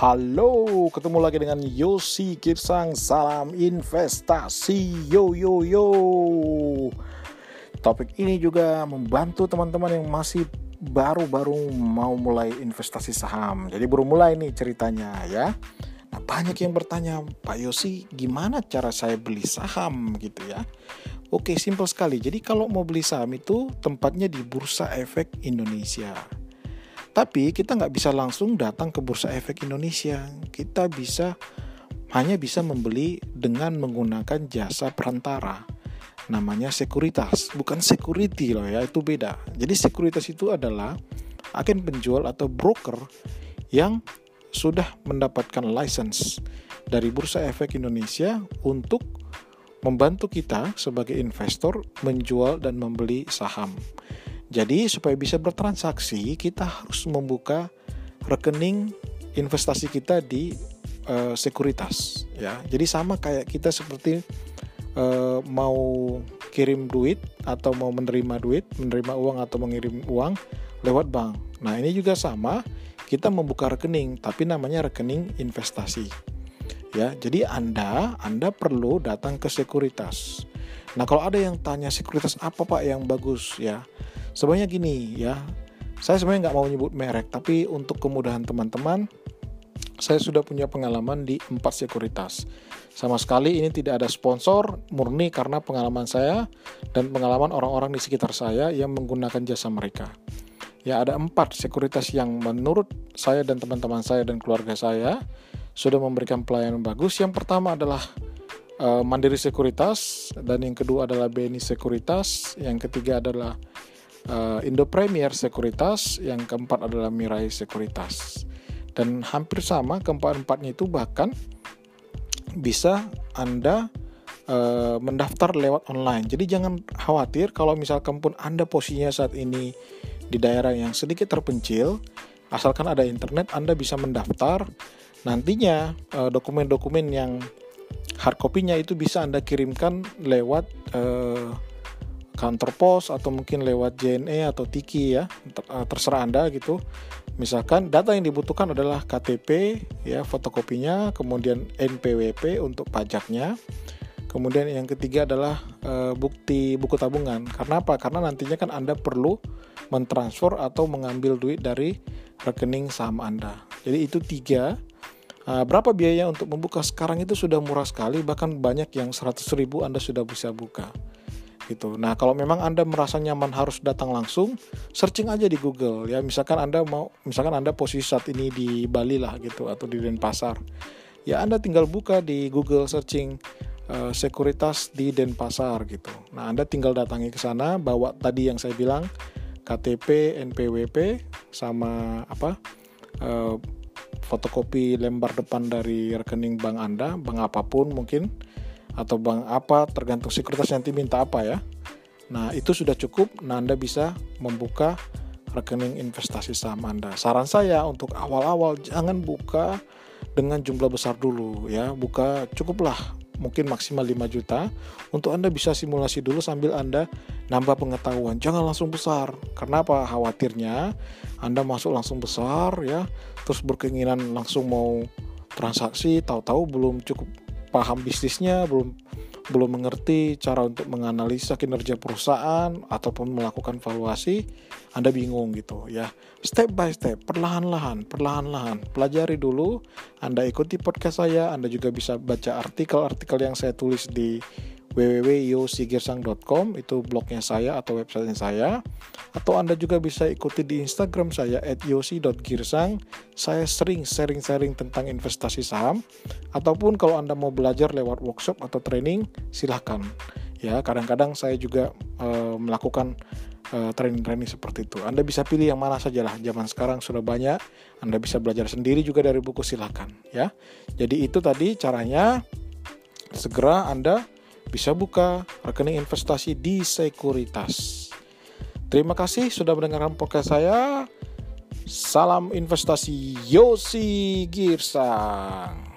Halo, ketemu lagi dengan Yosi Kirsang. Salam investasi. Yo yo yo. Topik ini juga membantu teman-teman yang masih baru-baru mau mulai investasi saham. Jadi baru mulai nih ceritanya ya. Nah, banyak yang bertanya, Pak Yosi, gimana cara saya beli saham gitu ya? Oke, simpel sekali. Jadi kalau mau beli saham itu tempatnya di Bursa Efek Indonesia. Tapi kita nggak bisa langsung datang ke Bursa Efek Indonesia. Kita bisa hanya bisa membeli dengan menggunakan jasa perantara. Namanya sekuritas, bukan security loh ya, itu beda. Jadi sekuritas itu adalah agen penjual atau broker yang sudah mendapatkan license dari Bursa Efek Indonesia untuk membantu kita sebagai investor menjual dan membeli saham. Jadi supaya bisa bertransaksi kita harus membuka rekening investasi kita di uh, sekuritas ya. Jadi sama kayak kita seperti uh, mau kirim duit atau mau menerima duit, menerima uang atau mengirim uang lewat bank. Nah, ini juga sama, kita membuka rekening tapi namanya rekening investasi ya jadi anda anda perlu datang ke sekuritas nah kalau ada yang tanya sekuritas apa pak yang bagus ya sebenarnya gini ya saya sebenarnya nggak mau nyebut merek tapi untuk kemudahan teman-teman saya sudah punya pengalaman di empat sekuritas. Sama sekali ini tidak ada sponsor, murni karena pengalaman saya dan pengalaman orang-orang di sekitar saya yang menggunakan jasa mereka. Ya ada empat sekuritas yang menurut saya dan teman-teman saya dan keluarga saya sudah memberikan pelayanan bagus. Yang pertama adalah uh, Mandiri Sekuritas dan yang kedua adalah BNI Sekuritas, yang ketiga adalah uh, Indo Premier Sekuritas, yang keempat adalah Mirai Sekuritas. Dan hampir sama keempat-empatnya itu bahkan bisa Anda uh, mendaftar lewat online. Jadi jangan khawatir kalau misalkan pun Anda posisinya saat ini di daerah yang sedikit terpencil, asalkan ada internet Anda bisa mendaftar nantinya eh, dokumen-dokumen uh, yang hard copy-nya itu bisa Anda kirimkan lewat uh, kantor pos atau mungkin lewat JNE atau Tiki ya eh, terserah Anda gitu. Misalkan data yang dibutuhkan adalah KTP ya fotokopinya kemudian NPWP untuk pajaknya. Kemudian yang ketiga adalah uh, bukti buku tabungan. Karena apa? Karena nantinya kan Anda perlu mentransfer atau mengambil duit dari rekening saham Anda. Jadi itu tiga. Nah, berapa biaya untuk membuka? Sekarang itu sudah murah sekali bahkan banyak yang 100 ribu Anda sudah bisa buka gitu. Nah kalau memang Anda merasa nyaman harus datang langsung searching aja di Google ya misalkan Anda mau misalkan Anda posisi saat ini di Bali lah gitu atau di Denpasar ya Anda tinggal buka di Google searching uh, sekuritas di Denpasar gitu. Nah Anda tinggal datangi ke sana bawa tadi yang saya bilang KTP, NPWP sama apa uh, fotokopi lembar depan dari rekening bank Anda, bank apa pun mungkin, atau bank apa, tergantung sekuritas nanti minta apa ya. Nah, itu sudah cukup, nah Anda bisa membuka rekening investasi saham Anda. Saran saya untuk awal-awal jangan buka dengan jumlah besar dulu ya, buka cukuplah mungkin maksimal 5 juta untuk Anda bisa simulasi dulu sambil Anda nambah pengetahuan. Jangan langsung besar. Karena apa? Khawatirnya Anda masuk langsung besar ya, terus berkeinginan langsung mau transaksi, tahu-tahu belum cukup paham bisnisnya, belum belum mengerti cara untuk menganalisa kinerja perusahaan ataupun melakukan valuasi, Anda bingung gitu ya. Step by step, perlahan-lahan, perlahan-lahan. Pelajari dulu, Anda ikuti podcast saya, Anda juga bisa baca artikel-artikel yang saya tulis di www.yosigirsang.com itu blognya saya atau websitenya saya. Atau Anda juga bisa ikuti di Instagram saya @yosi.girsang saya sering sharing-sharing tentang investasi saham. Ataupun kalau Anda mau belajar lewat workshop atau training silahkan. Ya kadang-kadang saya juga uh, melakukan uh, training-training seperti itu. Anda bisa pilih yang mana saja lah zaman sekarang sudah banyak. Anda bisa belajar sendiri juga dari buku silahkan. Ya jadi itu tadi caranya. Segera Anda bisa buka rekening investasi di sekuritas. Terima kasih sudah mendengarkan podcast saya. Salam investasi Yosi Girsang.